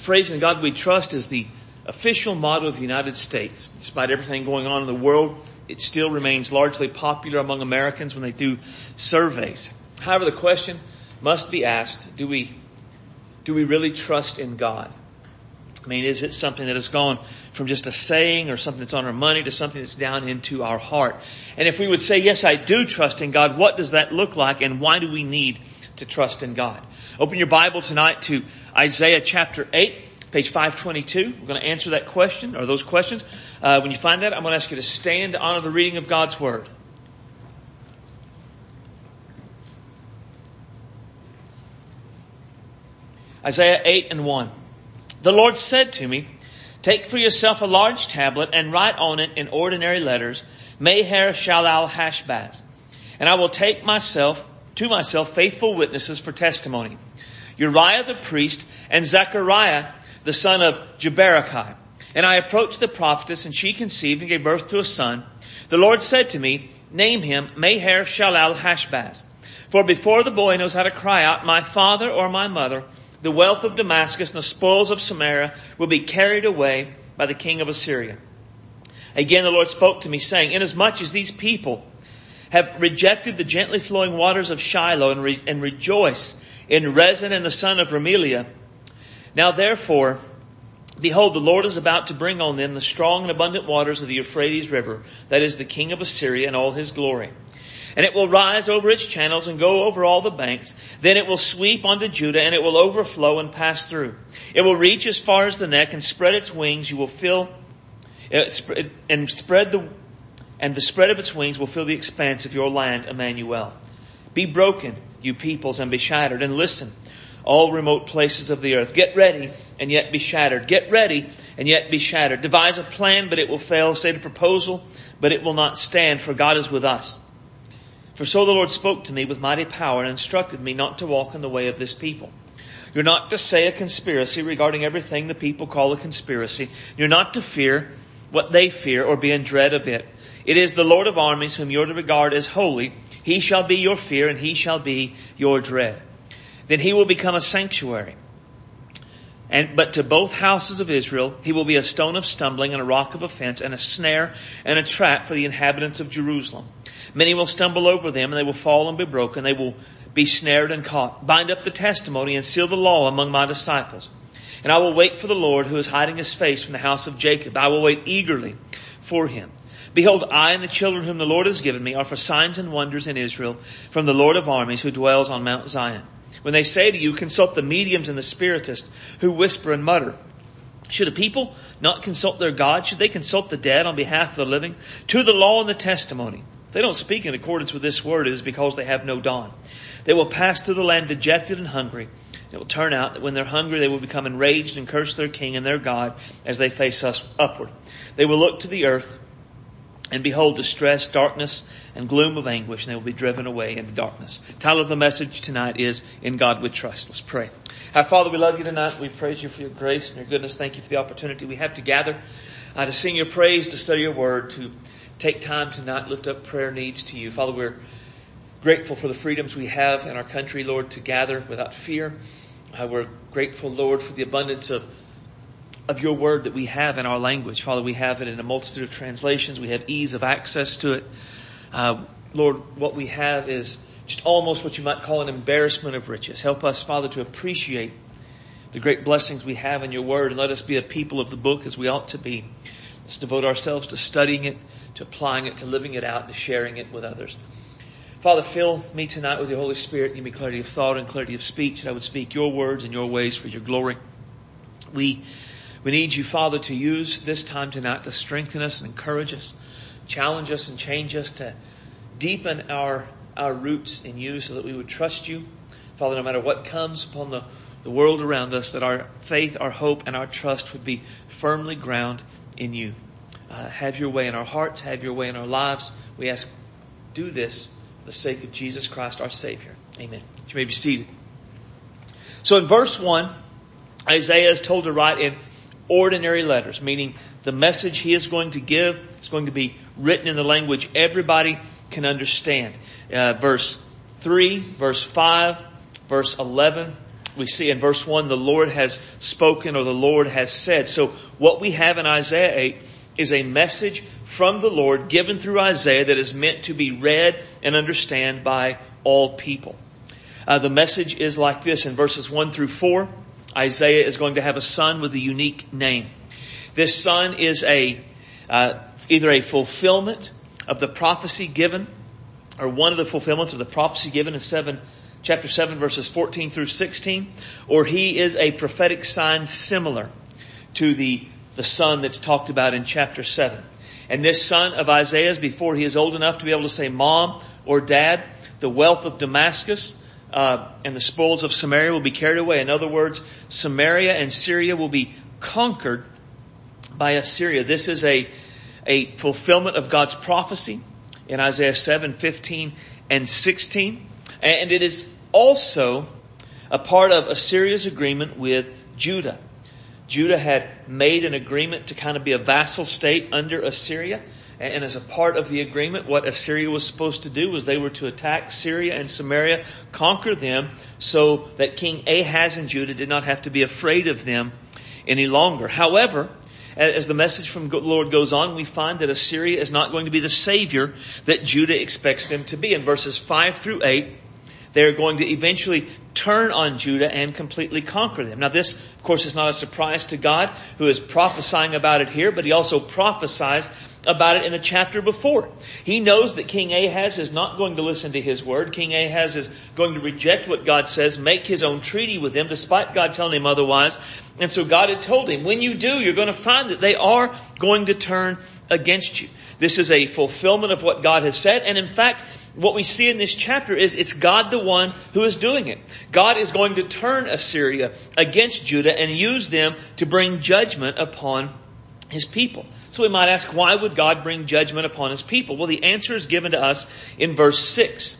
phrase in God we trust is the official motto of the United States. Despite everything going on in the world, it still remains largely popular among Americans when they do surveys. However, the question must be asked, do we, do we really trust in God? I mean, is it something that has gone from just a saying or something that's on our money to something that's down into our heart? And if we would say, yes, I do trust in God, what does that look like and why do we need to trust in God? Open your Bible tonight to Isaiah chapter 8, page 522. We're going to answer that question or those questions. Uh, when you find that, I'm going to ask you to stand to honor the reading of God's Word. Isaiah 8 and 1. The Lord said to me, Take for yourself a large tablet and write on it in ordinary letters, Maher Shalal Hashbaz. And I will take myself, to myself, faithful witnesses for testimony. Uriah the priest and Zechariah the son of Jeberechiah. And I approached the prophetess and she conceived and gave birth to a son. The Lord said to me, name him Maher Shalal Hashbaz. For before the boy knows how to cry out, my father or my mother, the wealth of Damascus and the spoils of Samaria will be carried away by the king of Assyria. Again, the Lord spoke to me saying, inasmuch as these people have rejected the gently flowing waters of Shiloh and, re- and rejoice in Rezin and the son of Remaliah, now therefore, behold, the Lord is about to bring on them the strong and abundant waters of the Euphrates River, that is the king of Assyria and all his glory and it will rise over its channels and go over all the banks. Then it will sweep onto Judah and it will overflow and pass through. It will reach as far as the neck and spread its wings. You will fill, uh, and spread the, and the spread of its wings will fill the expanse of your land, Emmanuel. Be broken, you peoples, and be shattered, and listen, all remote places of the earth. Get ready, and yet be shattered. Get ready, and yet be shattered. Devise a plan, but it will fail. State a proposal, but it will not stand, for God is with us. For so the Lord spoke to me with mighty power and instructed me not to walk in the way of this people. You're not to say a conspiracy regarding everything the people call a conspiracy. You're not to fear what they fear or be in dread of it. It is the Lord of armies whom you're to regard as holy. He shall be your fear and he shall be your dread. Then he will become a sanctuary. And, but to both houses of Israel, he will be a stone of stumbling and a rock of offense and a snare and a trap for the inhabitants of Jerusalem. Many will stumble over them and they will fall and be broken. They will be snared and caught. Bind up the testimony and seal the law among my disciples. And I will wait for the Lord who is hiding his face from the house of Jacob. I will wait eagerly for him. Behold, I and the children whom the Lord has given me are for signs and wonders in Israel from the Lord of armies who dwells on Mount Zion. When they say to you, consult the mediums and the spiritists who whisper and mutter, should a people not consult their God? Should they consult the dead on behalf of the living? To the law and the testimony. If they don't speak in accordance with this word, it is because they have no dawn. They will pass through the land dejected and hungry. It will turn out that when they're hungry, they will become enraged and curse their king and their God as they face us upward. They will look to the earth and behold distress, darkness, and gloom of anguish, and they will be driven away into darkness. The title of the message tonight is In God We Trust. Let's pray. Our Father, we love you tonight. We praise you for your grace and your goodness. Thank you for the opportunity we have to gather, uh, to sing your praise, to study your word, to take time to not lift up prayer needs to you. Father, we're grateful for the freedoms we have in our country, Lord, to gather without fear. Uh, we're grateful, Lord, for the abundance of of your word that we have in our language. Father, we have it in a multitude of translations. We have ease of access to it. Uh, Lord, what we have is just almost what you might call an embarrassment of riches. Help us, Father, to appreciate the great blessings we have in your word and let us be a people of the book as we ought to be. Let's devote ourselves to studying it, to applying it, to living it out, to sharing it with others. Father, fill me tonight with your Holy Spirit. Give me clarity of thought and clarity of speech that I would speak your words and your ways for your glory. We, we need you, Father, to use this time tonight to strengthen us and encourage us, challenge us and change us, to deepen our, our roots in you so that we would trust you. Father, no matter what comes upon the, the world around us, that our faith, our hope, and our trust would be firmly grounded in you uh, have your way in our hearts, have your way in our lives. We ask, do this for the sake of Jesus Christ, our Savior. Amen. You may be seated. So in verse 1, Isaiah is told to write in ordinary letters, meaning the message he is going to give is going to be written in the language everybody can understand. Uh, verse 3, verse 5, verse 11, we see in verse 1, the Lord has spoken or the Lord has said. So what we have in Isaiah 8 is a message from the Lord given through Isaiah that is meant to be read and understand by all people. Uh, the message is like this in verses 1 through 4. Isaiah is going to have a son with a unique name. This son is a uh, either a fulfillment of the prophecy given, or one of the fulfillments of the prophecy given in seven, chapter seven, verses fourteen through sixteen, or he is a prophetic sign similar to the the son that's talked about in chapter seven. And this son of Isaiah's, before he is old enough to be able to say mom or dad, the wealth of Damascus uh, and the spoils of Samaria will be carried away. In other words, Samaria and Syria will be conquered by Assyria. This is a, a fulfillment of God's prophecy in Isaiah 7, 15, and 16. And it is also a part of Assyria's agreement with Judah. Judah had made an agreement to kind of be a vassal state under Assyria. And as a part of the agreement, what Assyria was supposed to do was they were to attack Syria and Samaria, conquer them, so that King Ahaz and Judah did not have to be afraid of them any longer. However, as the message from the Lord goes on, we find that Assyria is not going to be the savior that Judah expects them to be. In verses 5 through 8, they're going to eventually turn on Judah and completely conquer them. Now this, of course, is not a surprise to God, who is prophesying about it here, but he also prophesies about it in the chapter before. He knows that King Ahaz is not going to listen to his word. King Ahaz is going to reject what God says, make his own treaty with them, despite God telling him otherwise. And so God had told him, when you do, you're going to find that they are going to turn against you. This is a fulfillment of what God has said, and in fact, what we see in this chapter is it's God the one who is doing it. God is going to turn Assyria against Judah and use them to bring judgment upon his people. So we might ask, why would God bring judgment upon his people? Well, the answer is given to us in verse 6.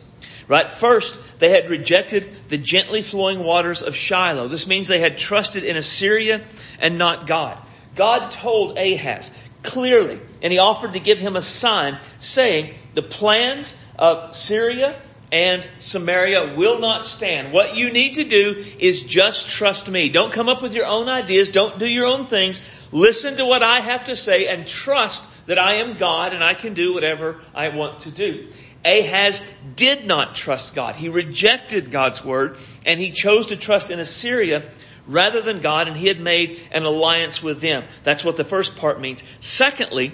Right? First, they had rejected the gently flowing waters of Shiloh. This means they had trusted in Assyria and not God. God told Ahaz clearly, and he offered to give him a sign saying, the plans of Syria and Samaria will not stand. What you need to do is just trust me. Don't come up with your own ideas. Don't do your own things. Listen to what I have to say and trust that I am God and I can do whatever I want to do. Ahaz did not trust God. He rejected God's word and he chose to trust in Assyria rather than God and he had made an alliance with them. That's what the first part means. Secondly,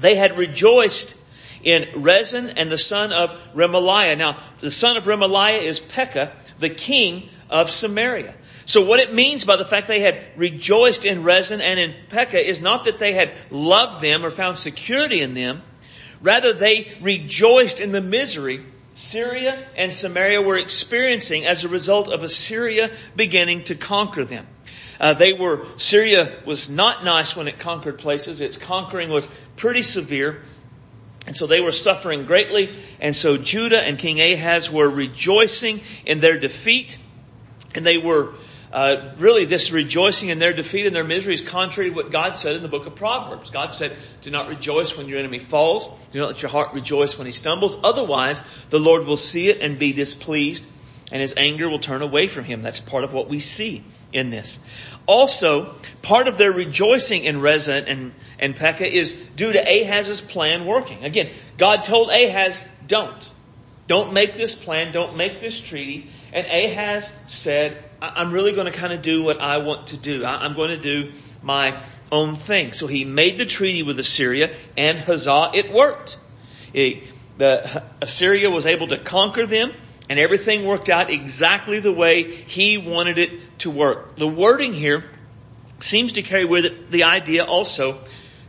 they had rejoiced in Rezin and the son of Remaliah. Now, the son of Remaliah is Pekah, the king of Samaria. So what it means by the fact they had rejoiced in Rezin and in Pekah is not that they had loved them or found security in them. Rather, they rejoiced in the misery Syria and Samaria were experiencing as a result of Assyria beginning to conquer them. Uh, they were, Syria was not nice when it conquered places. Its conquering was pretty severe. And so they were suffering greatly. And so Judah and King Ahaz were rejoicing in their defeat. And they were uh, really this rejoicing in their defeat and their misery is contrary to what God said in the book of Proverbs. God said, do not rejoice when your enemy falls. Do not let your heart rejoice when he stumbles. Otherwise, the Lord will see it and be displeased and his anger will turn away from him. That's part of what we see in this. Also, part of their rejoicing in Rezin and, and Pekah is due to Ahaz's plan working. Again, God told Ahaz, don't. Don't make this plan. Don't make this treaty. And Ahaz said, I'm really going to kind of do what I want to do. I'm going to do my own thing. So he made the treaty with Assyria and Huzzah. It worked. The, Assyria was able to conquer them and everything worked out exactly the way he wanted it to work. The wording here seems to carry with it the idea also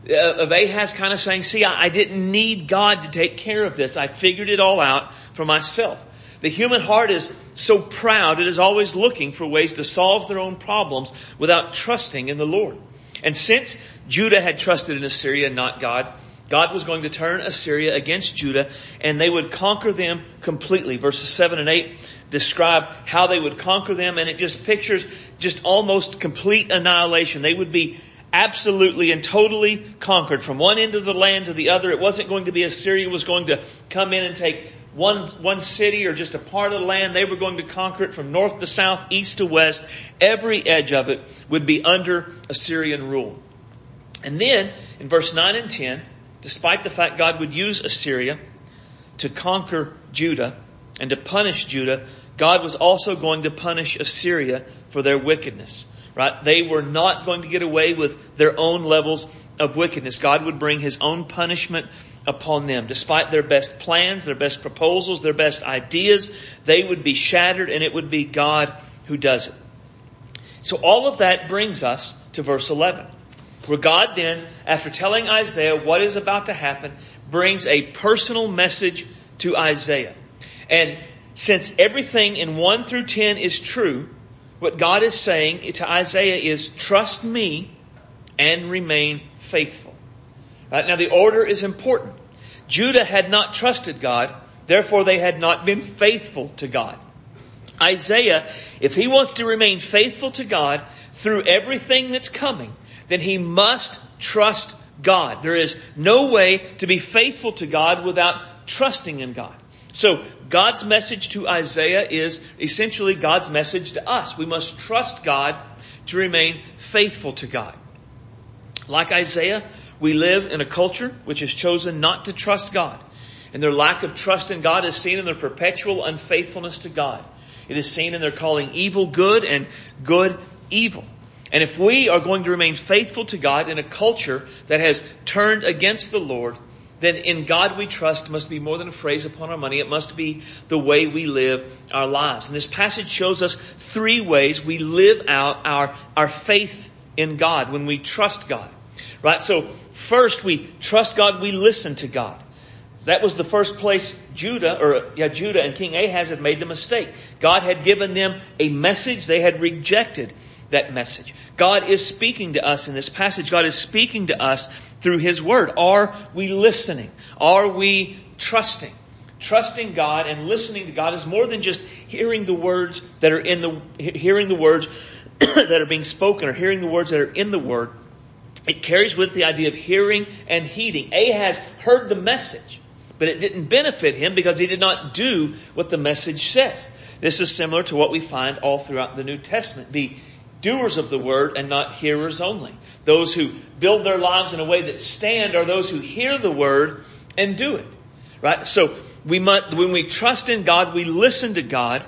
uh, of Ahaz kind of saying, see, I didn't need God to take care of this. I figured it all out for myself. The human heart is so proud, it is always looking for ways to solve their own problems without trusting in the Lord. And since Judah had trusted in Assyria not God, God was going to turn Assyria against Judah and they would conquer them completely. Verses 7 and 8 describe how they would conquer them and it just pictures just almost complete annihilation. They would be absolutely and totally conquered from one end of the land to the other. It wasn't going to be Assyria was going to come in and take one, one city or just a part of the land. They were going to conquer it from north to south, east to west. Every edge of it would be under Assyrian rule. And then, in verse 9 and 10, despite the fact God would use Assyria to conquer Judah and to punish Judah, God was also going to punish Assyria for their wickedness. Right? They were not going to get away with their own levels of wickedness. God would bring His own punishment upon them. Despite their best plans, their best proposals, their best ideas, they would be shattered and it would be God who does it. So all of that brings us to verse 11. Where God then, after telling Isaiah what is about to happen, brings a personal message to Isaiah. And since everything in 1 through 10 is true, what God is saying to Isaiah is, trust me and remain faithful. Right? Now the order is important. Judah had not trusted God, therefore they had not been faithful to God. Isaiah, if he wants to remain faithful to God through everything that's coming, then he must trust God. There is no way to be faithful to God without trusting in God. So God's message to Isaiah is essentially God's message to us. We must trust God to remain faithful to God. Like Isaiah, we live in a culture which has chosen not to trust God. And their lack of trust in God is seen in their perpetual unfaithfulness to God. It is seen in their calling evil good and good evil. And if we are going to remain faithful to God in a culture that has turned against the Lord, then in God we trust must be more than a phrase upon our money. It must be the way we live our lives. And this passage shows us three ways we live out our, our faith in God when we trust God. Right? So first we trust God, we listen to God. That was the first place Judah, or yeah, Judah and King Ahaz had made the mistake. God had given them a message, they had rejected that message. God is speaking to us in this passage. God is speaking to us through His Word. Are we listening? Are we trusting? Trusting God and listening to God is more than just hearing the words that are in the, hearing the words that are being spoken or hearing the words that are in the Word. It carries with the idea of hearing and heeding. Ahaz heard the message, but it didn't benefit him because he did not do what the message says. This is similar to what we find all throughout the New Testament. Be doers of the word and not hearers only. Those who build their lives in a way that stand are those who hear the word and do it. Right? So we must, when we trust in God, we listen to God.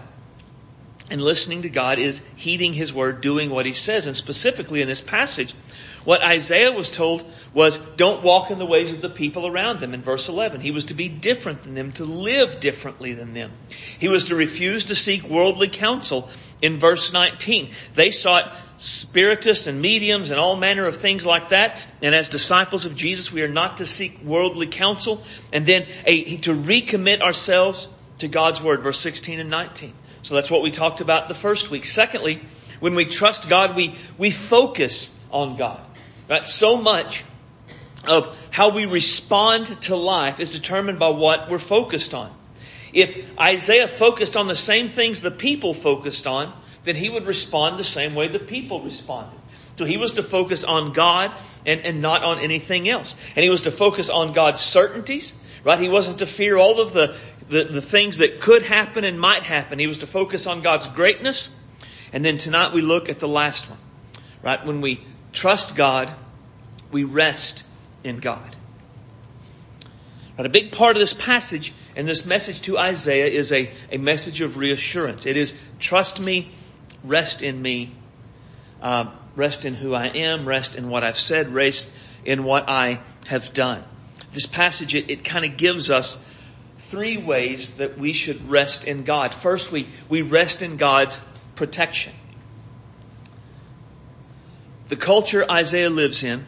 And listening to God is heeding His word, doing what He says. And specifically in this passage, what Isaiah was told was, don't walk in the ways of the people around them in verse 11. He was to be different than them, to live differently than them. He was to refuse to seek worldly counsel in verse 19. They sought spiritists and mediums and all manner of things like that. And as disciples of Jesus, we are not to seek worldly counsel. And then a, to recommit ourselves to God's Word, verse 16 and 19. So that's what we talked about the first week. Secondly, when we trust God, we, we focus on God. Right? So much of how we respond to life is determined by what we're focused on. If Isaiah focused on the same things the people focused on, then he would respond the same way the people responded. So he was to focus on God and, and not on anything else. And he was to focus on God's certainties, right? He wasn't to fear all of the, the, the things that could happen and might happen. He was to focus on God's greatness. And then tonight we look at the last one, right? When we trust God, we rest in God. But a big part of this passage and this message to Isaiah is a, a message of reassurance. It is trust me, rest in me, uh, rest in who I am, rest in what I've said, rest in what I have done. This passage, it, it kind of gives us three ways that we should rest in God. First, we, we rest in God's protection. The culture Isaiah lives in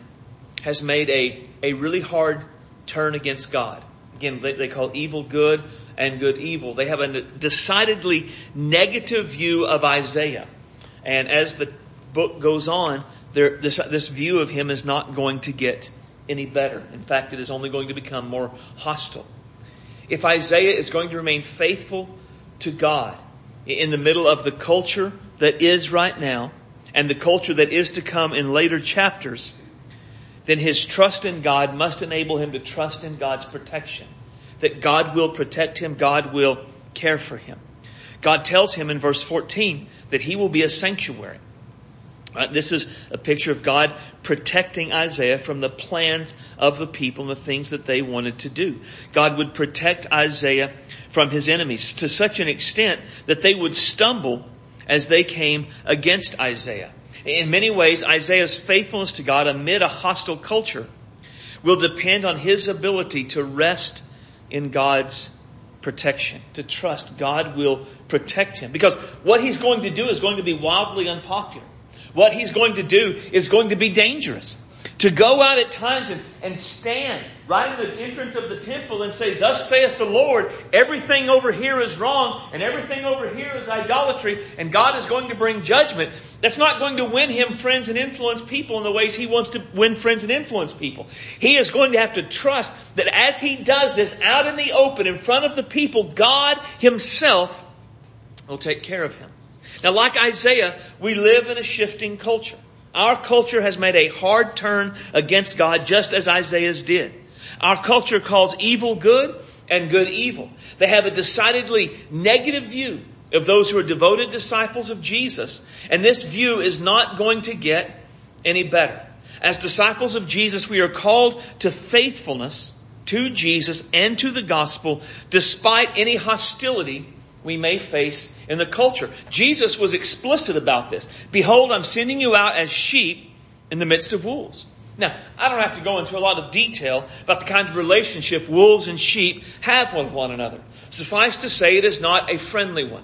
has made a, a really hard turn against God. Again, they, they call evil good and good evil. They have a decidedly negative view of Isaiah. And as the book goes on, this, this view of him is not going to get any better. In fact, it is only going to become more hostile. If Isaiah is going to remain faithful to God in the middle of the culture that is right now and the culture that is to come in later chapters, then his trust in God must enable him to trust in God's protection. that God will protect him, God will care for him. God tells him in verse 14 that he will be a sanctuary. Right? This is a picture of God protecting Isaiah from the plans of the people and the things that they wanted to do. God would protect Isaiah from his enemies to such an extent that they would stumble as they came against Isaiah. In many ways, Isaiah's faithfulness to God amid a hostile culture will depend on his ability to rest in God's protection, to trust God will protect him. Because what he's going to do is going to be wildly unpopular. What he's going to do is going to be dangerous. To go out at times and, and stand right in the entrance of the temple and say, Thus saith the Lord, everything over here is wrong and everything over here is idolatry and God is going to bring judgment. That's not going to win him friends and influence people in the ways he wants to win friends and influence people. He is going to have to trust that as he does this out in the open in front of the people, God himself will take care of him. Now, like Isaiah, we live in a shifting culture. Our culture has made a hard turn against God just as Isaiah's did. Our culture calls evil good and good evil. They have a decidedly negative view of those who are devoted disciples of Jesus, and this view is not going to get any better. As disciples of Jesus, we are called to faithfulness to Jesus and to the gospel despite any hostility we may face in the culture. Jesus was explicit about this. Behold, I'm sending you out as sheep in the midst of wolves. Now, I don't have to go into a lot of detail about the kind of relationship wolves and sheep have with one another. Suffice to say, it is not a friendly one.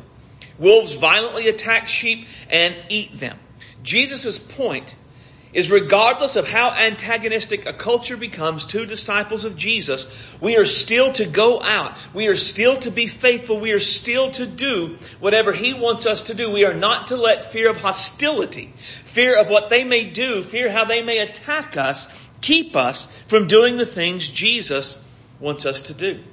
Wolves violently attack sheep and eat them. Jesus' point is regardless of how antagonistic a culture becomes to disciples of Jesus, we are still to go out. We are still to be faithful. We are still to do whatever He wants us to do. We are not to let fear of hostility, fear of what they may do, fear how they may attack us, keep us from doing the things Jesus wants us to do.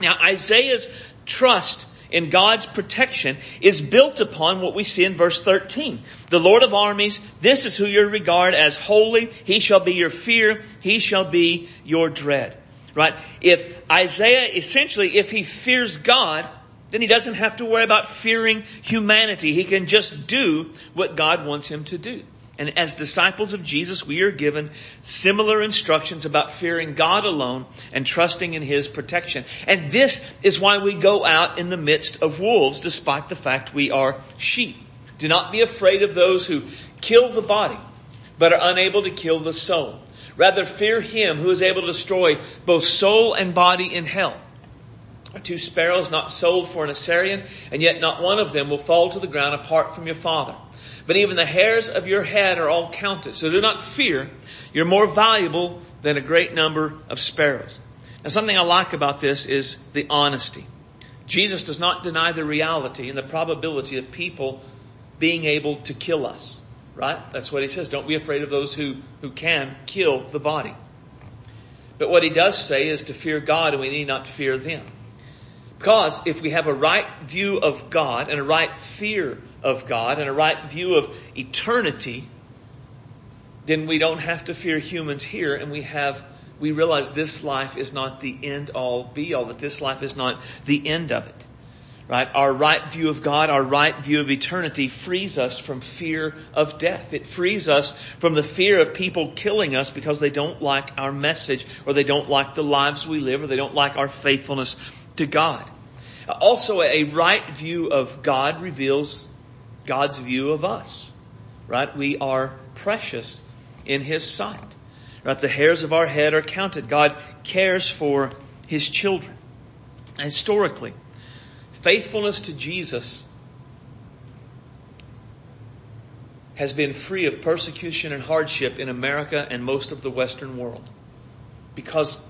Now, Isaiah's trust in God's protection is built upon what we see in verse 13. The Lord of armies, this is who you regard as holy. He shall be your fear. He shall be your dread. Right? If Isaiah, essentially, if he fears God, then he doesn't have to worry about fearing humanity. He can just do what God wants him to do. And as disciples of Jesus, we are given similar instructions about fearing God alone and trusting in His protection. And this is why we go out in the midst of wolves despite the fact we are sheep. Do not be afraid of those who kill the body, but are unable to kill the soul. Rather fear Him who is able to destroy both soul and body in hell. Are two sparrows not sold for an assarion, and yet not one of them will fall to the ground apart from your Father but even the hairs of your head are all counted. So do not fear. You're more valuable than a great number of sparrows. Now something I like about this is the honesty. Jesus does not deny the reality and the probability of people being able to kill us. Right? That's what he says. Don't be afraid of those who, who can kill the body. But what he does say is to fear God and we need not fear them. Because if we have a right view of God and a right fear of God and a right view of eternity, then we don't have to fear humans here and we have we realize this life is not the end all be all, that this life is not the end of it. Right? Our right view of God, our right view of eternity frees us from fear of death. It frees us from the fear of people killing us because they don't like our message or they don't like the lives we live or they don't like our faithfulness to God. Also, a right view of God reveals God's view of us. Right? We are precious in His sight. Right? The hairs of our head are counted. God cares for His children. Historically, faithfulness to Jesus has been free of persecution and hardship in America and most of the Western world. Because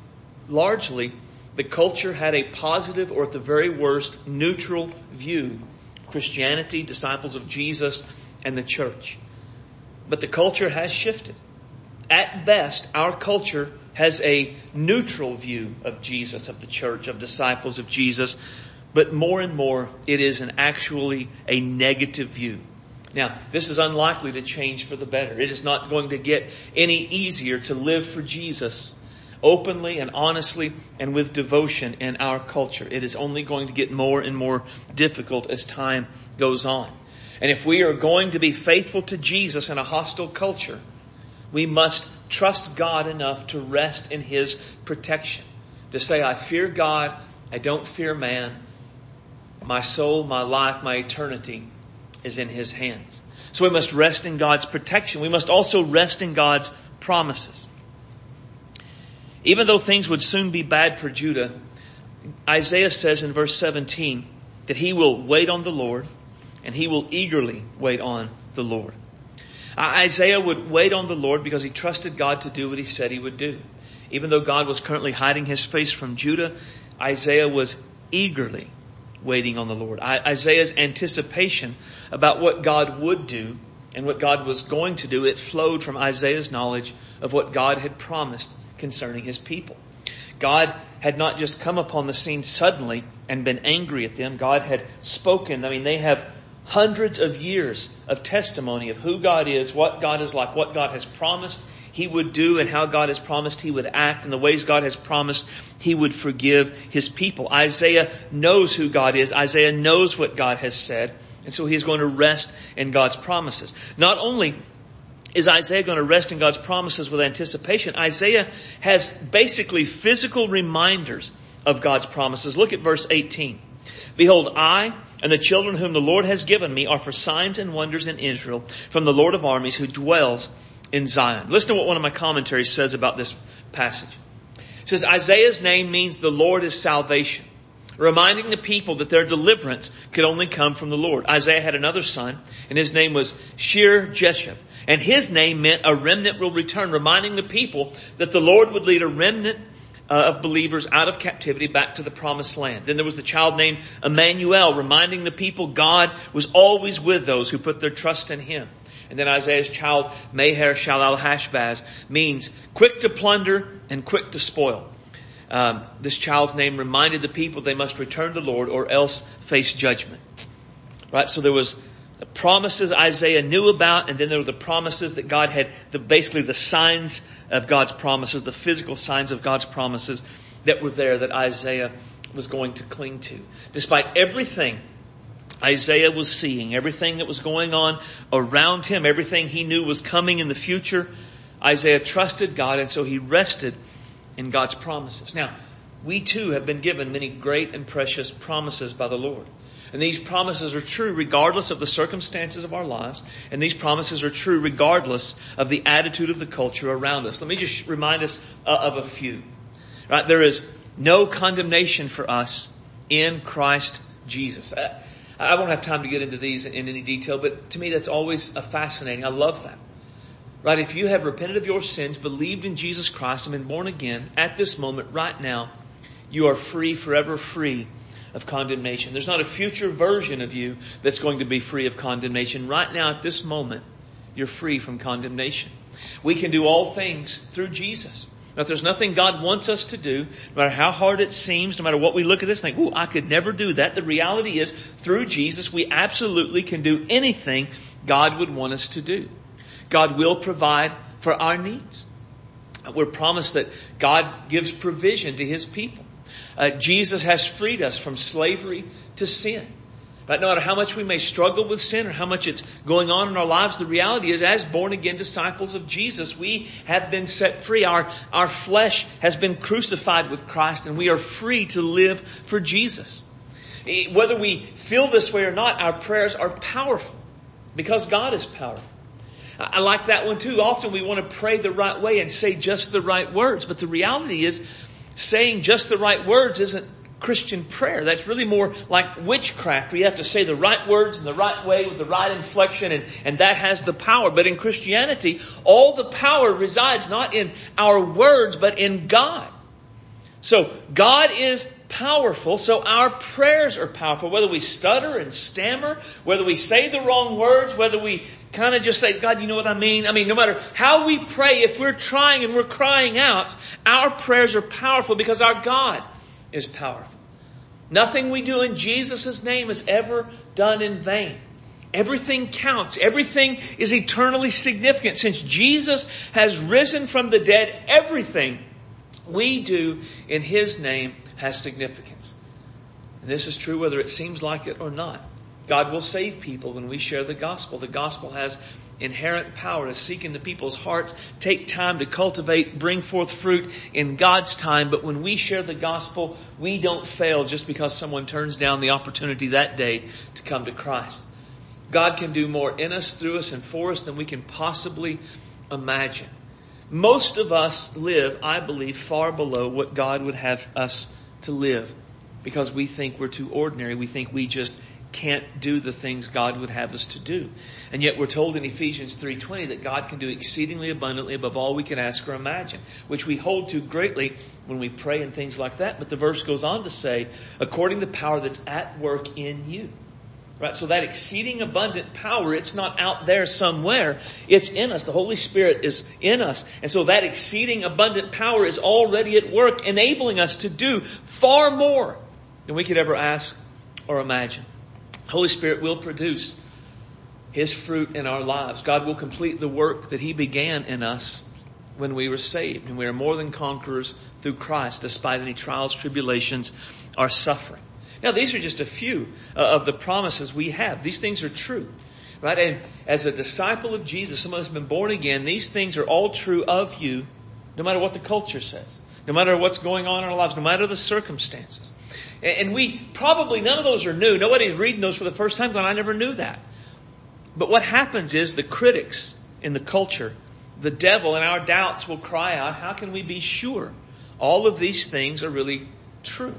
largely, the culture had a positive or at the very worst neutral view Christianity, disciples of Jesus, and the church. But the culture has shifted. At best, our culture has a neutral view of Jesus, of the church, of disciples of Jesus, but more and more it is an actually a negative view. Now, this is unlikely to change for the better. It is not going to get any easier to live for Jesus openly and honestly and with devotion in our culture. It is only going to get more and more difficult as time goes on. And if we are going to be faithful to Jesus in a hostile culture, we must trust God enough to rest in His protection. To say, I fear God, I don't fear man. My soul, my life, my eternity is in His hands. So we must rest in God's protection. We must also rest in God's promises. Even though things would soon be bad for Judah, Isaiah says in verse 17 that he will wait on the Lord and he will eagerly wait on the Lord. Isaiah would wait on the Lord because he trusted God to do what he said he would do. Even though God was currently hiding his face from Judah, Isaiah was eagerly waiting on the Lord. Isaiah's anticipation about what God would do and what God was going to do, it flowed from Isaiah's knowledge of what God had promised concerning his people. God had not just come upon the scene suddenly and been angry at them. God had spoken. I mean, they have hundreds of years of testimony of who God is, what God is like, what God has promised He would do, and how God has promised He would act, and the ways God has promised He would forgive His people. Isaiah knows who God is. Isaiah knows what God has said, and so he's going to rest in God's promises. Not only is Isaiah going to rest in God's promises with anticipation, Isaiah has basically physical reminders of God's promises. Look at verse 18. Behold, I and the children whom the Lord has given me are for signs and wonders in Israel from the Lord of armies who dwells in Zion. Listen to what one of my commentaries says about this passage. It says, Isaiah's name means the Lord is salvation, reminding the people that their deliverance could only come from the Lord. Isaiah had another son, and his name was Shear Jashub. And his name meant a remnant will return, reminding the people that the Lord would lead a remnant uh, of believers out of captivity back to the promised land. Then there was the child named Emmanuel, reminding the people God was always with those who put their trust in Him. And then Isaiah's child, Maher Shalal Hashbaz, means quick to plunder and quick to spoil. Um, this child's name reminded the people they must return to the Lord or else face judgment. Right? So there was the promises Isaiah knew about, and then there were the promises that God had, the, basically the signs of God's promises, the physical signs of God's promises that were there that Isaiah was going to cling to. Despite everything Isaiah was seeing, everything that was going on around him, everything he knew was coming in the future, Isaiah trusted God and so he rested in God's promises. Now, we too have been given many great and precious promises by the Lord. And these promises are true regardless of the circumstances of our lives. And these promises are true regardless of the attitude of the culture around us. Let me just remind us uh, of a few. Right? There is no condemnation for us in Christ Jesus. I, I won't have time to get into these in any detail, but to me that's always a fascinating. I love that. Right? If you have repented of your sins, believed in Jesus Christ, and been born again, at this moment, right now, you are free, forever free of condemnation. There's not a future version of you that's going to be free of condemnation. Right now, at this moment, you're free from condemnation. We can do all things through Jesus. Now, if there's nothing God wants us to do, no matter how hard it seems, no matter what we look at this and think, ooh, I could never do that. The reality is, through Jesus, we absolutely can do anything God would want us to do. God will provide for our needs. We're promised that God gives provision to His people. Uh, Jesus has freed us from slavery to sin. But no matter how much we may struggle with sin or how much it's going on in our lives, the reality is, as born again disciples of Jesus, we have been set free. Our, our flesh has been crucified with Christ and we are free to live for Jesus. Whether we feel this way or not, our prayers are powerful because God is powerful. I like that one too. Often we want to pray the right way and say just the right words, but the reality is saying just the right words isn't Christian prayer. That's really more like witchcraft We have to say the right words in the right way with the right inflection and, and that has the power. But in Christianity, all the power resides not in our words, but in God. So God is powerful, so our prayers are powerful. Whether we stutter and stammer, whether we say the wrong words, whether we kind of just say, God, you know what I mean? I mean, no matter how we pray, if we're trying and we're crying out, our prayers are powerful because our God is powerful. Nothing we do in Jesus' name is ever done in vain. Everything counts. Everything is eternally significant. Since Jesus has risen from the dead, everything we do in His name has significance. And this is true whether it seems like it or not. God will save people when we share the gospel. The gospel has inherent power to seek into people's hearts, take time to cultivate, bring forth fruit in God's time. But when we share the gospel, we don't fail just because someone turns down the opportunity that day to come to Christ. God can do more in us, through us, and for us than we can possibly imagine. Most of us live, I believe, far below what God would have us to live because we think we're too ordinary. We think we just can't do the things God would have us to do. And yet we're told in Ephesians 3:20 that God can do exceedingly abundantly above all we can ask or imagine, which we hold to greatly when we pray and things like that. But the verse goes on to say, according to the power that's at work in you. Right? So that exceeding abundant power, it's not out there somewhere. It's in us. The Holy Spirit is in us. And so that exceeding abundant power is already at work, enabling us to do far more than we could ever ask or imagine. Holy Spirit will produce His fruit in our lives. God will complete the work that He began in us when we were saved. And we are more than conquerors through Christ, despite any trials, tribulations, or suffering. Now, these are just a few uh, of the promises we have. These things are true. Right? And as a disciple of Jesus, someone who's been born again, these things are all true of you, no matter what the culture says, no matter what's going on in our lives, no matter the circumstances. And we probably, none of those are new. Nobody's reading those for the first time going, I never knew that. But what happens is the critics in the culture, the devil and our doubts will cry out, how can we be sure all of these things are really true?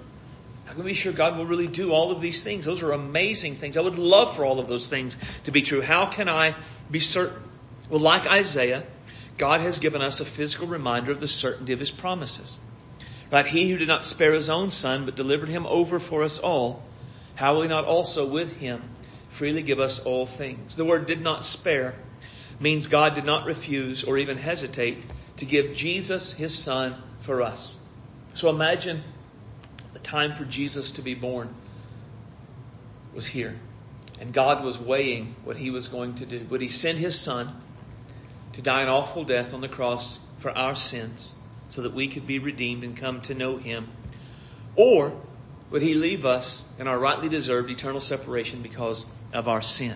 How can we be sure God will really do all of these things? Those are amazing things. I would love for all of those things to be true. How can I be certain? Well, like Isaiah, God has given us a physical reminder of the certainty of his promises. Right? He who did not spare his own son, but delivered him over for us all, how will he not also with him freely give us all things? The word did not spare means God did not refuse or even hesitate to give Jesus, his son, for us. So imagine the time for Jesus to be born was here. And God was weighing what he was going to do. Would he send his son to die an awful death on the cross for our sins? so that we could be redeemed and come to know Him? Or would He leave us in our rightly deserved eternal separation because of our sin?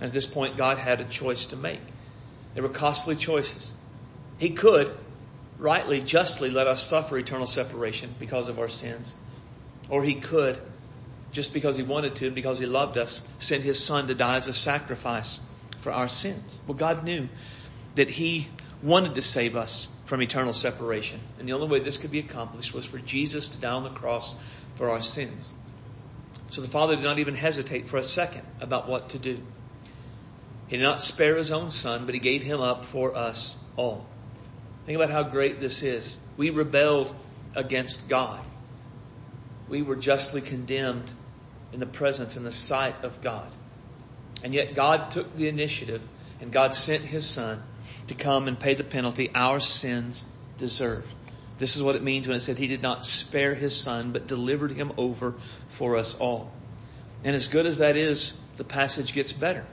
At this point, God had a choice to make. There were costly choices. He could rightly, justly let us suffer eternal separation because of our sins. Or He could, just because He wanted to and because He loved us, send His Son to die as a sacrifice for our sins. Well, God knew that He wanted to save us from eternal separation. And the only way this could be accomplished was for Jesus to die on the cross for our sins. So the Father did not even hesitate for a second about what to do. He did not spare his own son, but he gave him up for us all. Think about how great this is. We rebelled against God. We were justly condemned in the presence and the sight of God. And yet God took the initiative and God sent his son to come and pay the penalty our sins deserved. This is what it means when it said he did not spare his son, but delivered him over for us all. And as good as that is, the passage gets better.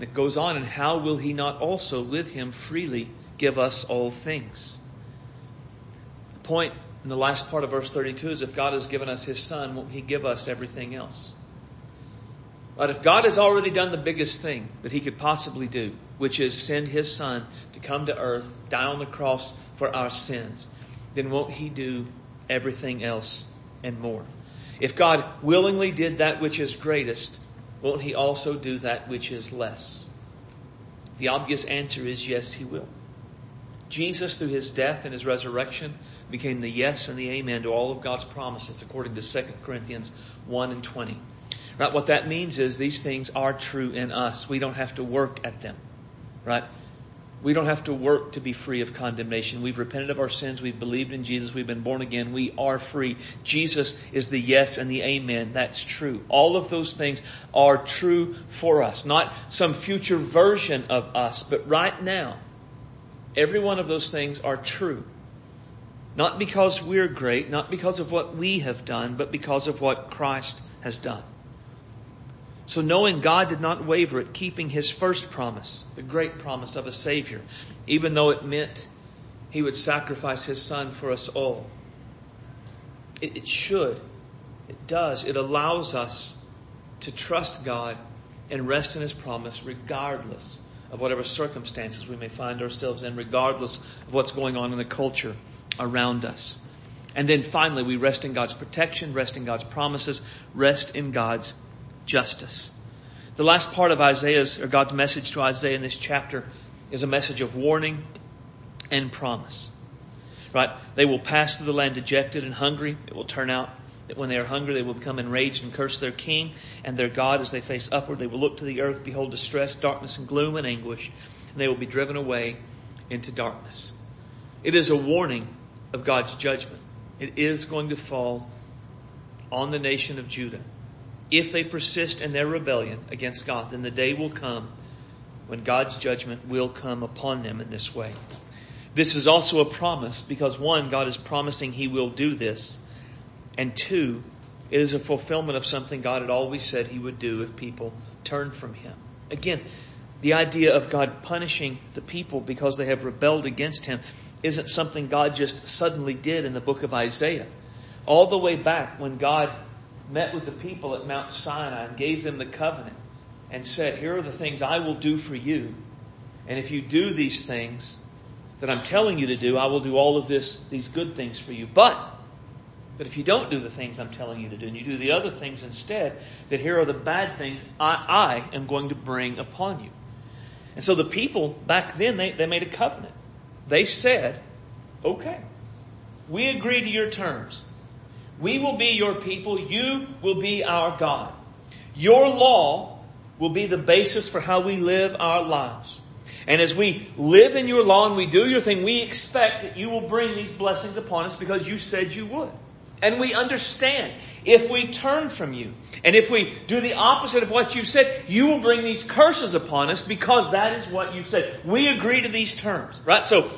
It goes on, and how will he not also with him freely give us all things? The point in the last part of verse 32 is if God has given us his son, won't he give us everything else? But if God has already done the biggest thing that he could possibly do, which is send his son to come to earth, die on the cross for our sins, then won't he do everything else and more? If God willingly did that which is greatest, won't he also do that which is less? The obvious answer is yes, he will. Jesus, through his death and his resurrection, became the yes and the amen to all of God's promises according to 2 Corinthians 1 and 20. Right? What that means is these things are true in us. We don't have to work at them. Right? We don't have to work to be free of condemnation. We've repented of our sins. We've believed in Jesus. We've been born again. We are free. Jesus is the yes and the amen. That's true. All of those things are true for us. Not some future version of us, but right now, every one of those things are true. Not because we're great, not because of what we have done, but because of what Christ has done. So knowing God did not waver at keeping his first promise, the great promise of a Savior, even though it meant he would sacrifice his son for us all. It, it should. It does. It allows us to trust God and rest in his promise regardless of whatever circumstances we may find ourselves in, regardless of what's going on in the culture around us. And then finally, we rest in God's protection, rest in God's promises, rest in God's justice. The last part of Isaiah's, or God's message to Isaiah in this chapter is a message of warning and promise. Right? They will pass through the land dejected and hungry. It will turn out that when they are hungry, they will become enraged and curse their king and their God as they face upward. They will look to the earth, behold distress, darkness, and gloom and anguish, and they will be driven away into darkness. It is a warning of God's judgment. It is going to fall on the nation of Judah. If they persist in their rebellion against God, then the day will come when God's judgment will come upon them in this way. This is also a promise because one, God is promising He will do this. And two, it is a fulfillment of something God had always said He would do if people turned from Him. Again, the idea of God punishing the people because they have rebelled against Him isn't something God just suddenly did in the book of Isaiah. All the way back when God met with the people at Mount Sinai and gave them the covenant and said, Here are the things I will do for you. And if you do these things that I'm telling you to do, I will do all of this, these good things for you. But but if you don't do the things I'm telling you to do, and you do the other things instead, that here are the bad things I, I am going to bring upon you. And so the people back then, they, they made a covenant. They said, okay, we agree to your terms. We will be your people. You will be our God. Your law will be the basis for how we live our lives. And as we live in your law and we do your thing, we expect that you will bring these blessings upon us because you said you would. And we understand if we turn from you and if we do the opposite of what you've said, you will bring these curses upon us because that is what you've said. We agree to these terms, right? So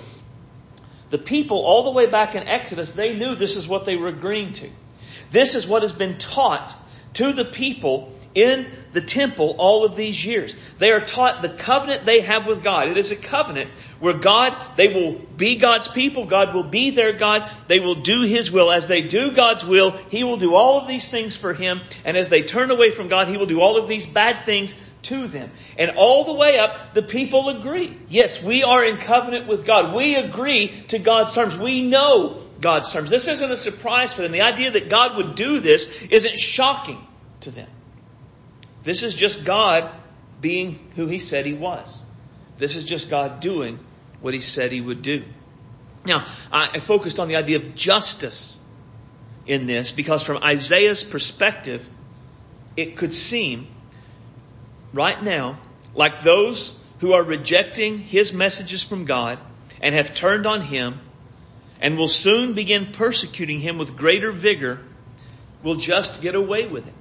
the people all the way back in Exodus, they knew this is what they were agreeing to. This is what has been taught to the people in the temple all of these years. They are taught the covenant they have with God. It is a covenant where God, they will be God's people, God will be their God, they will do His will. As they do God's will, He will do all of these things for Him, and as they turn away from God, He will do all of these bad things to them. And all the way up, the people agree. Yes, we are in covenant with God. We agree to God's terms. We know God's terms. This isn't a surprise for them. The idea that God would do this isn't shocking to them. This is just God being who He said He was. This is just God doing what He said He would do. Now, I focused on the idea of justice in this because from Isaiah's perspective, it could seem right now like those who are rejecting his messages from God and have turned on him and will soon begin persecuting him with greater vigor will just get away with it.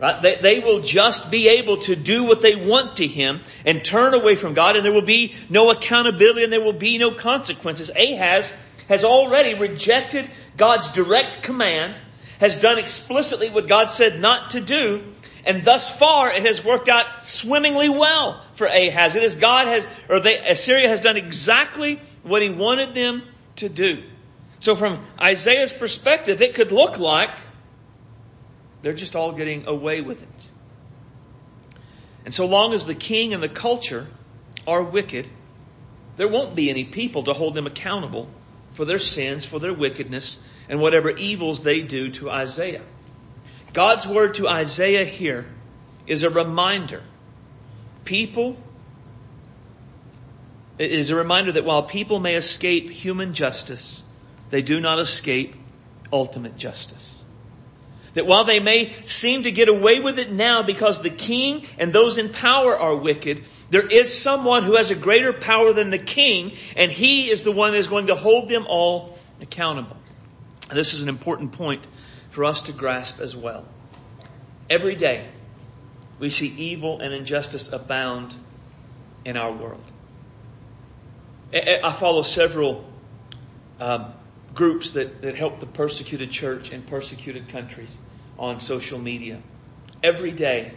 Right? They, they will just be able to do what they want to Him and turn away from God and there will be no accountability and there will be no consequences. Ahaz has already rejected God's direct command, has done explicitly what God said not to do, and thus far it has worked out swimmingly well for Ahaz. It is God has, or they, Assyria has done exactly what he wanted them to do. So from Isaiah's perspective, it could look like they're just all getting away with it. And so long as the king and the culture are wicked, there won't be any people to hold them accountable for their sins, for their wickedness, and whatever evils they do to Isaiah. God's word to Isaiah here is a reminder. People, it is a reminder that while people may escape human justice, they do not escape ultimate justice. That while they may seem to get away with it now because the king and those in power are wicked, there is someone who has a greater power than the king, and he is the one that is going to hold them all accountable. And this is an important point for us to grasp as well. Every day, we see evil and injustice abound in our world. I follow several um, groups that, that help the persecuted church in persecuted countries on social media. Every day,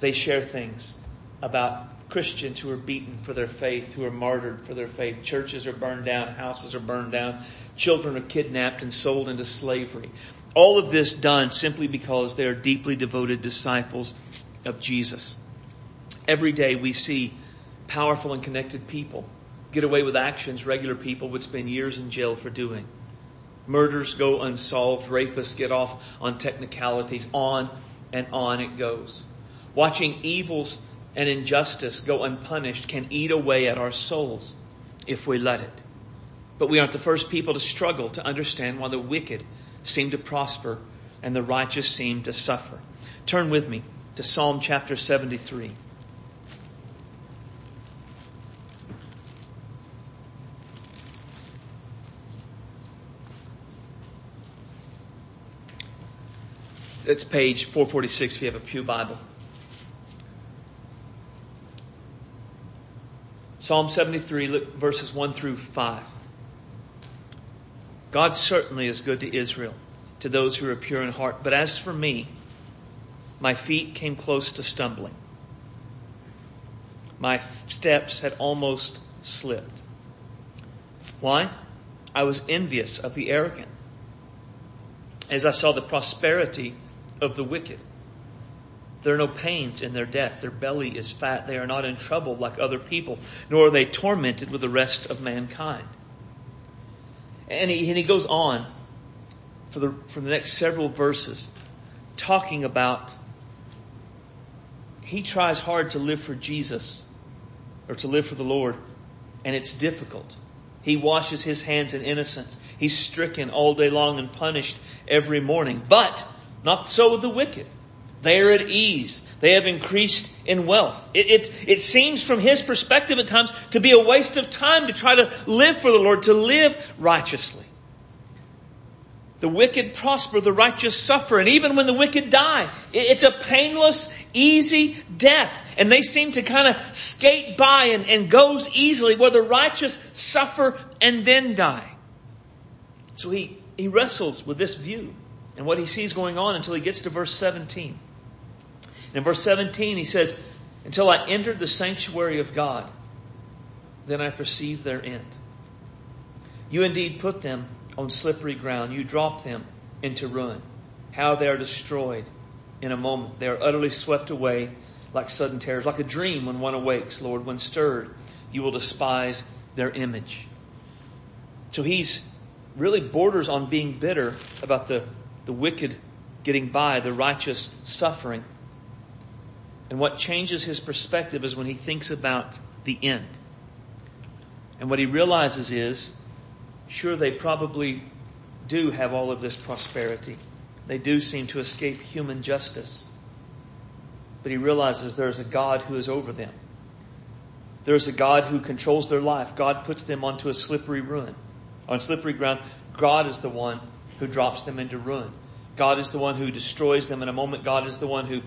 they share things about Christians who are beaten for their faith, who are martyred for their faith. Churches are burned down, houses are burned down, children are kidnapped and sold into slavery. All of this done simply because they are deeply devoted disciples of Jesus. Every day we see powerful and connected people get away with actions regular people would spend years in jail for doing. Murders go unsolved, rapists get off on technicalities, on and on it goes. Watching evils and injustice go unpunished can eat away at our souls if we let it. But we aren't the first people to struggle to understand why the wicked seem to prosper and the righteous seem to suffer. Turn with me to Psalm chapter 73. It's page 446 if you have a Pew Bible. Psalm 73, verses 1 through 5. God certainly is good to Israel, to those who are pure in heart. But as for me, my feet came close to stumbling. My steps had almost slipped. Why? I was envious of the arrogant as I saw the prosperity of the wicked. There are no pains in their death. Their belly is fat. They are not in trouble like other people, nor are they tormented with the rest of mankind. And he, and he goes on for the, for the next several verses talking about he tries hard to live for Jesus or to live for the Lord, and it's difficult. He washes his hands in innocence. He's stricken all day long and punished every morning. But not so with the wicked. They are at ease. They have increased in wealth. It, it, it, seems from his perspective at times to be a waste of time to try to live for the Lord, to live righteously. The wicked prosper, the righteous suffer, and even when the wicked die, it, it's a painless, easy death. And they seem to kind of skate by and, and goes easily where the righteous suffer and then die. So he, he wrestles with this view and what he sees going on until he gets to verse 17. And in verse 17, he says, Until I entered the sanctuary of God, then I perceived their end. You indeed put them on slippery ground. You drop them into ruin. How they are destroyed in a moment. They are utterly swept away like sudden terrors, like a dream when one awakes, Lord. When stirred, you will despise their image. So he's really borders on being bitter about the, the wicked getting by, the righteous suffering. And what changes his perspective is when he thinks about the end. And what he realizes is, sure, they probably do have all of this prosperity. They do seem to escape human justice. But he realizes there's a God who is over them. There's a God who controls their life. God puts them onto a slippery ruin. On slippery ground, God is the one who drops them into ruin. God is the one who destroys them in a moment. God is the one who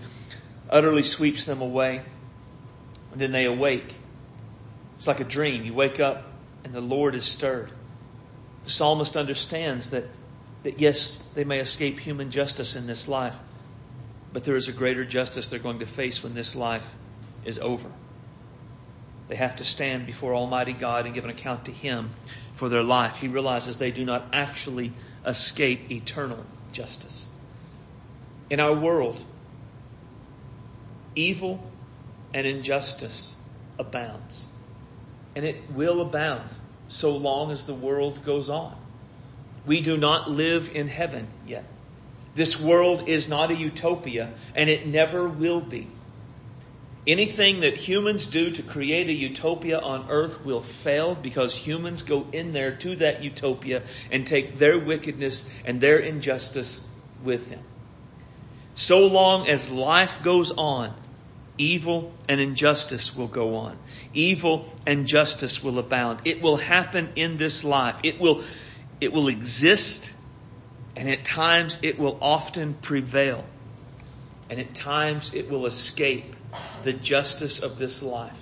utterly sweeps them away. And then they awake. It's like a dream. You wake up and the Lord is stirred. The psalmist understands that, that yes, they may escape human justice in this life, but there is a greater justice they're going to face when this life is over. They have to stand before Almighty God and give an account to Him for their life. He realizes they do not actually escape eternal justice. In our world, evil and injustice abounds. And it will abound so long as the world goes on. We do not live in heaven yet. This world is not a utopia, and it never will be. Anything that humans do to create a utopia on earth will fail because humans go in there to that utopia and take their wickedness and their injustice with them. So long as life goes on, evil and injustice will go on. Evil and justice will abound. It will happen in this life. It will, it will exist and at times it will often prevail. And at times it will escape the justice of this life.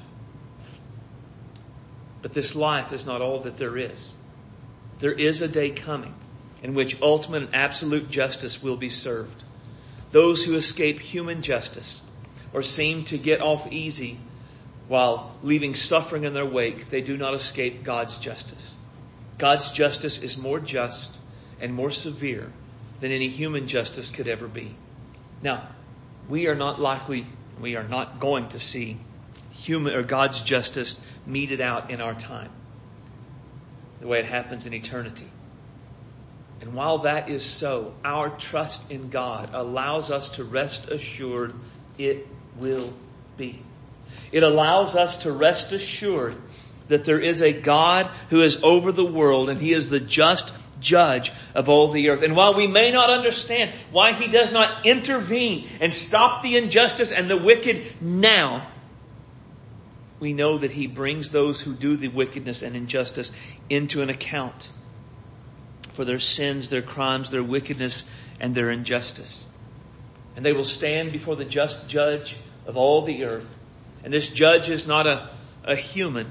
But this life is not all that there is. There is a day coming in which ultimate and absolute justice will be served. Those who escape human justice or seem to get off easy while leaving suffering in their wake, they do not escape God's justice. God's justice is more just and more severe than any human justice could ever be. Now, we are not likely, we are not going to see human or God's justice meted out in our time, the way it happens in eternity. And while that is so, our trust in God allows us to rest assured it will be. It allows us to rest assured that there is a God who is over the world and He is the just judge of all the earth. And while we may not understand why He does not intervene and stop the injustice and the wicked now, we know that He brings those who do the wickedness and injustice into an account for their sins, their crimes, their wickedness, and their injustice. And they will stand before the just judge of all the earth. And this judge is not a, a human,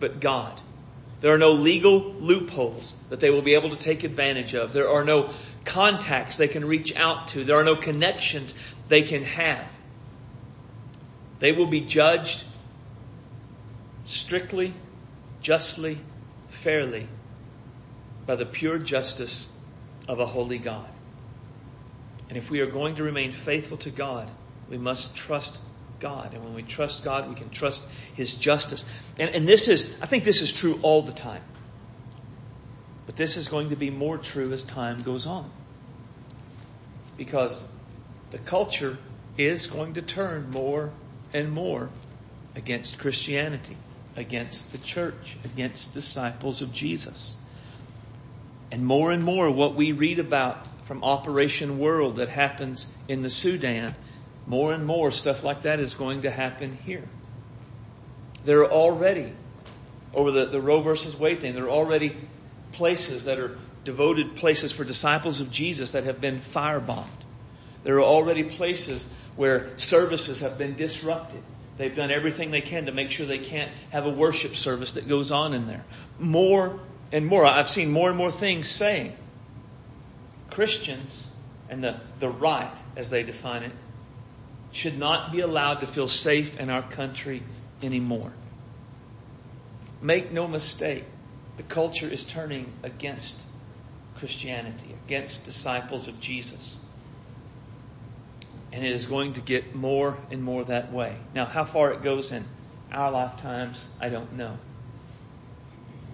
but God. There are no legal loopholes that they will be able to take advantage of. There are no contacts they can reach out to. There are no connections they can have. They will be judged strictly, justly, fairly by the pure justice of a holy God. And if we are going to remain faithful to God, we must trust God. And when we trust God, we can trust His justice. And, and this is, I think this is true all the time. But this is going to be more true as time goes on. Because the culture is going to turn more and more against Christianity, against the church, against disciples of Jesus. And more and more, what we read about from Operation World that happens in the Sudan, more and more stuff like that is going to happen here. There are already, over the, the Roe versus Wade thing, there are already places that are devoted places for disciples of Jesus that have been firebombed. There are already places where services have been disrupted. They've done everything they can to make sure they can't have a worship service that goes on in there. More and more. I've seen more and more things saying Christians and the, the right, as they define it, should not be allowed to feel safe in our country anymore. Make no mistake, the culture is turning against Christianity, against disciples of Jesus. And it is going to get more and more that way. Now, how far it goes in our lifetimes, I don't know.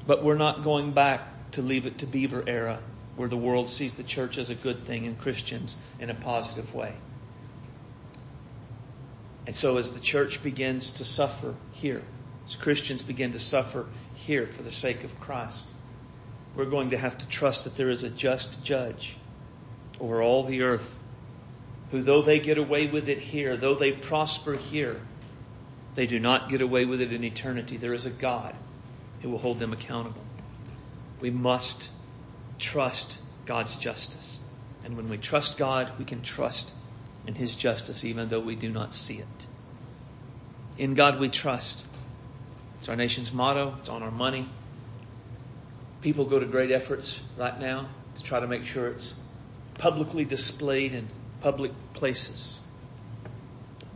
But we're not going back to leave it to Beaver era where the world sees the church as a good thing and Christians in a positive way. And so as the church begins to suffer here, as Christians begin to suffer here for the sake of Christ, we're going to have to trust that there is a just judge over all the earth who though they get away with it here, though they prosper here, they do not get away with it in eternity. There is a God who will hold them accountable. We must trust God's justice. And when we trust God, we can trust in His justice, even though we do not see it. In God we trust. It's our nation's motto. It's on our money. People go to great efforts right now to try to make sure it's publicly displayed in public places.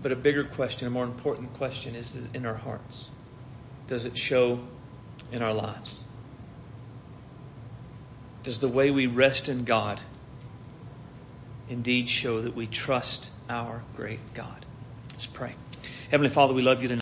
But a bigger question, a more important question is in our hearts. Does it show in our lives? Does the way we rest in God indeed show that we trust our great God? Let's pray. Heavenly Father, we love you tonight.